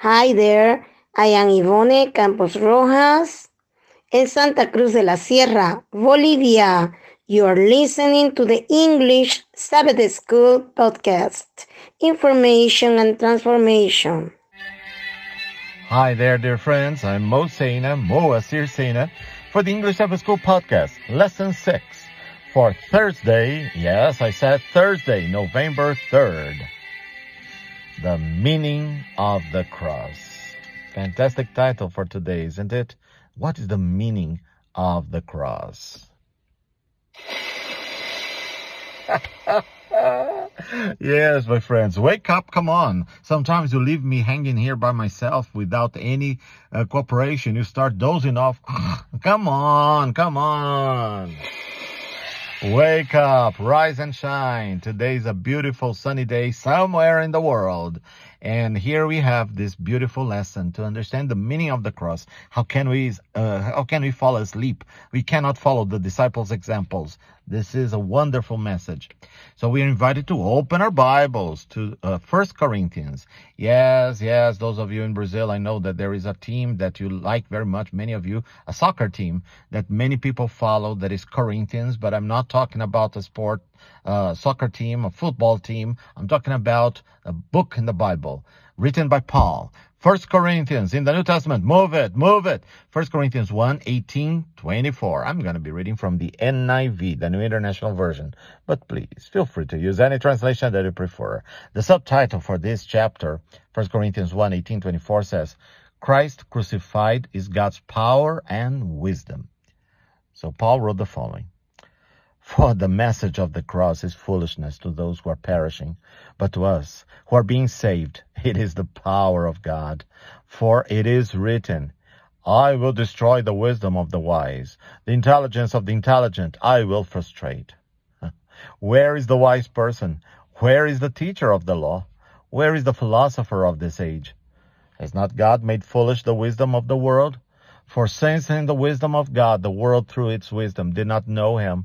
Hi there, I am Ivone Campos Rojas in Santa Cruz de la Sierra, Bolivia. You are listening to the English Sabbath School podcast, Information and Transformation. Hi there, dear friends. I'm Mo Sena, Moasir Sena, for the English Sabbath School podcast, Lesson 6, for Thursday, yes, I said Thursday, November 3rd. The Meaning of the Cross. Fantastic title for today, isn't it? What is the meaning of the cross? yes, my friends, wake up, come on. Sometimes you leave me hanging here by myself without any uh, cooperation. You start dozing off. come on, come on. Wake up, rise and shine. Today is a beautiful sunny day somewhere in the world. And here we have this beautiful lesson to understand the meaning of the cross. How can we, uh, how can we fall asleep? We cannot follow the disciples' examples. This is a wonderful message. So we are invited to open our Bibles to uh, First Corinthians. Yes, yes, those of you in Brazil, I know that there is a team that you like very much. Many of you, a soccer team that many people follow that is Corinthians, but I'm not talking about a sport, uh, soccer team, a football team. I'm talking about a book in the Bible written by Paul. First Corinthians in the New Testament. Move it, move it. First Corinthians 1, 18, 24. I'm going to be reading from the NIV, the New International Version. But please feel free to use any translation that you prefer. The subtitle for this chapter, First Corinthians 1, 18, 24 says, Christ crucified is God's power and wisdom. So Paul wrote the following. For the message of the cross is foolishness to those who are perishing, but to us who are being saved, it is the power of God. For it is written, I will destroy the wisdom of the wise, the intelligence of the intelligent I will frustrate. Where is the wise person? Where is the teacher of the law? Where is the philosopher of this age? Has not God made foolish the wisdom of the world? For since in the wisdom of God the world through its wisdom did not know him,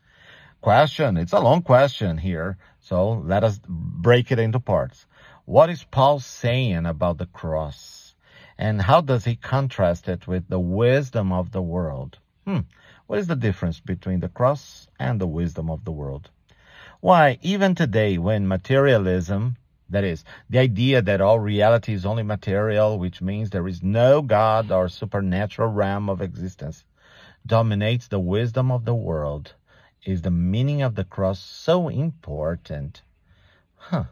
Question. It's a long question here. So let us break it into parts. What is Paul saying about the cross? And how does he contrast it with the wisdom of the world? Hmm. What is the difference between the cross and the wisdom of the world? Why, even today when materialism that is, the idea that all reality is only material, which means there is no God or supernatural realm of existence, dominates the wisdom of the world. Is the meaning of the cross so important? Huh.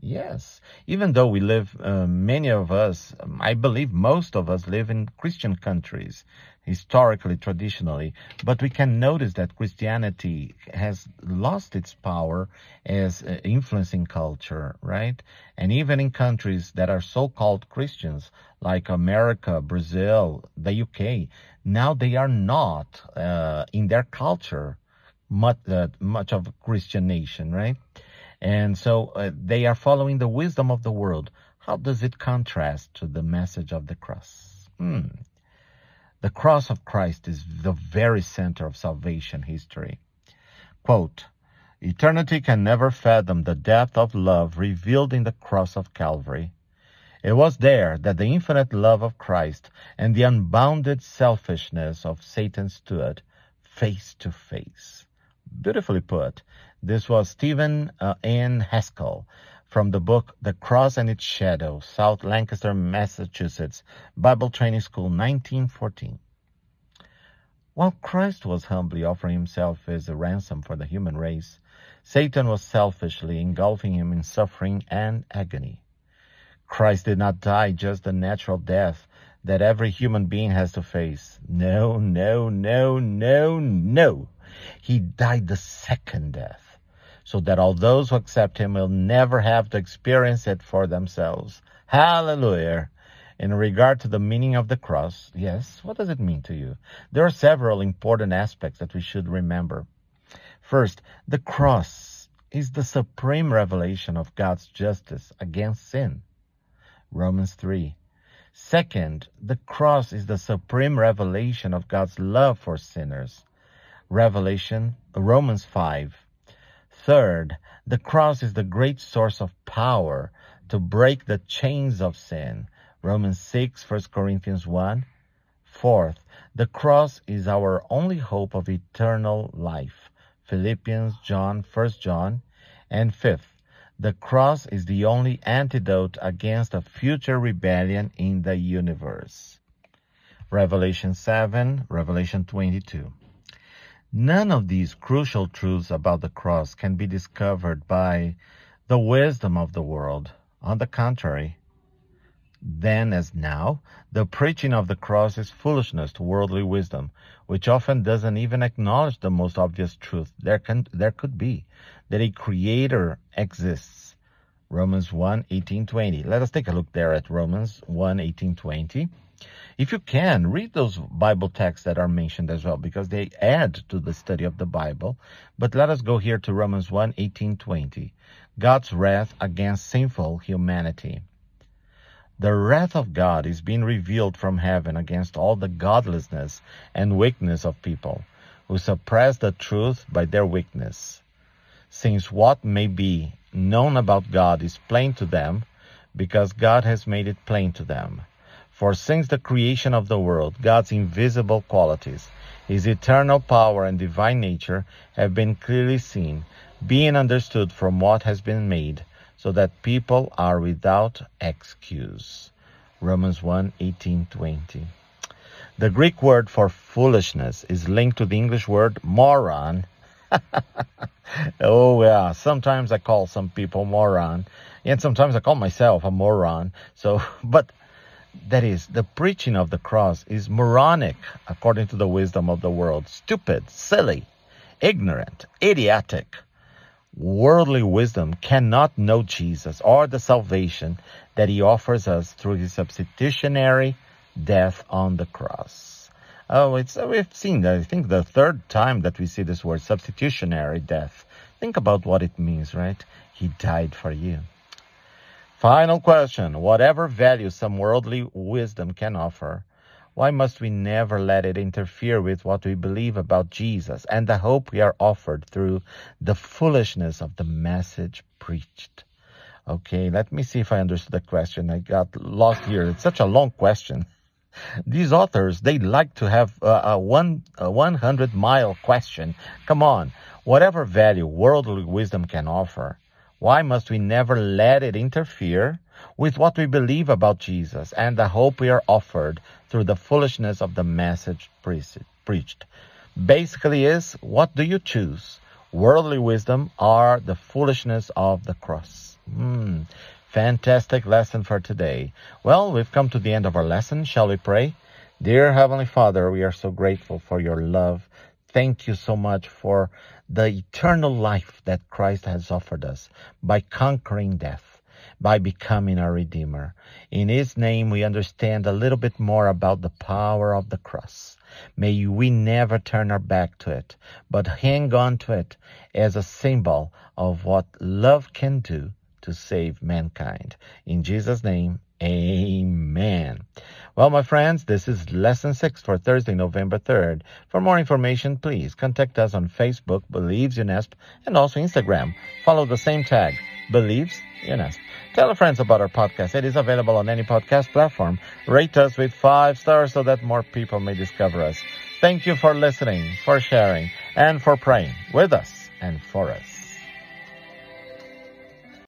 Yes. Even though we live, uh, many of us, I believe most of us live in Christian countries historically, traditionally, but we can notice that Christianity has lost its power as uh, influencing culture, right? And even in countries that are so-called Christians, like America, Brazil, the UK, now they are not uh, in their culture much, uh, much of Christian nation, right? And so uh, they are following the wisdom of the world. How does it contrast to the message of the cross? Hmm. The cross of Christ is the very center of salvation history. Quote, Eternity can never fathom the depth of love revealed in the cross of Calvary. It was there that the infinite love of Christ and the unbounded selfishness of Satan stood face to face. Beautifully put. This was Stephen uh. Haskell, from the book The Cross and Its Shadow, South Lancaster, Massachusetts, Bible Training School, 1914. While Christ was humbly offering himself as a ransom for the human race, Satan was selfishly engulfing him in suffering and agony. Christ did not die just the natural death that every human being has to face. No, no, no, no, no. He died the second death so that all those who accept him will never have to experience it for themselves. Hallelujah. In regard to the meaning of the cross, yes, what does it mean to you? There are several important aspects that we should remember. First, the cross is the supreme revelation of God's justice against sin. Romans 3. Second, the cross is the supreme revelation of God's love for sinners. Revelation, Romans 5. Third, the cross is the great source of power to break the chains of sin. Romans 6, 1 Corinthians 1. Fourth, the cross is our only hope of eternal life. Philippians, John, 1 John. And fifth, the cross is the only antidote against a future rebellion in the universe. Revelation 7, Revelation 22. None of these crucial truths about the cross can be discovered by the wisdom of the world. On the contrary, then as now, the preaching of the cross is foolishness to worldly wisdom, which often doesn't even acknowledge the most obvious truth there can there could be, that a creator exists. Romans 1, 18, 20. Let us take a look there at Romans 1, 18, 20. If you can, read those Bible texts that are mentioned as well, because they add to the study of the Bible. But let us go here to Romans 1, 18, 20. God's wrath against sinful humanity. The wrath of God is being revealed from heaven against all the godlessness and weakness of people who suppress the truth by their weakness. Since what may be known about God is plain to them, because God has made it plain to them. For since the creation of the world, God's invisible qualities, His eternal power and divine nature have been clearly seen, being understood from what has been made, so that people are without excuse. Romans 1 18 20. The Greek word for foolishness is linked to the English word moron. oh, yeah. Sometimes I call some people moron, and sometimes I call myself a moron. So, but that is, the preaching of the cross is moronic according to the wisdom of the world. Stupid, silly, ignorant, idiotic worldly wisdom cannot know Jesus or the salvation that he offers us through his substitutionary death on the cross. Oh, it's we've seen that. I think the third time that we see this word substitutionary death. Think about what it means, right? He died for you. Final question. Whatever value some worldly wisdom can offer, why must we never let it interfere with what we believe about Jesus and the hope we are offered through the foolishness of the message preached? Okay, let me see if I understood the question. I got lost here. It's such a long question. These authors, they like to have a, one a 100 mile question. Come on, whatever value worldly wisdom can offer, why must we never let it interfere with what we believe about Jesus and the hope we are offered through the foolishness of the message preached. Basically is, what do you choose? Worldly wisdom or the foolishness of the cross? Hmm. Fantastic lesson for today. Well, we've come to the end of our lesson. Shall we pray? Dear Heavenly Father, we are so grateful for your love. Thank you so much for the eternal life that Christ has offered us by conquering death by becoming our Redeemer. In His name, we understand a little bit more about the power of the cross. May we never turn our back to it, but hang on to it as a symbol of what love can do to save mankind. In Jesus' name, amen. Well, my friends, this is lesson six for Thursday, November 3rd. For more information, please contact us on Facebook, Believes UNESP, and also Instagram. Follow the same tag, Believes UNESP. Tell a friends about our podcast. It is available on any podcast platform. Rate us with five stars so that more people may discover us. Thank you for listening, for sharing, and for praying with us and for us.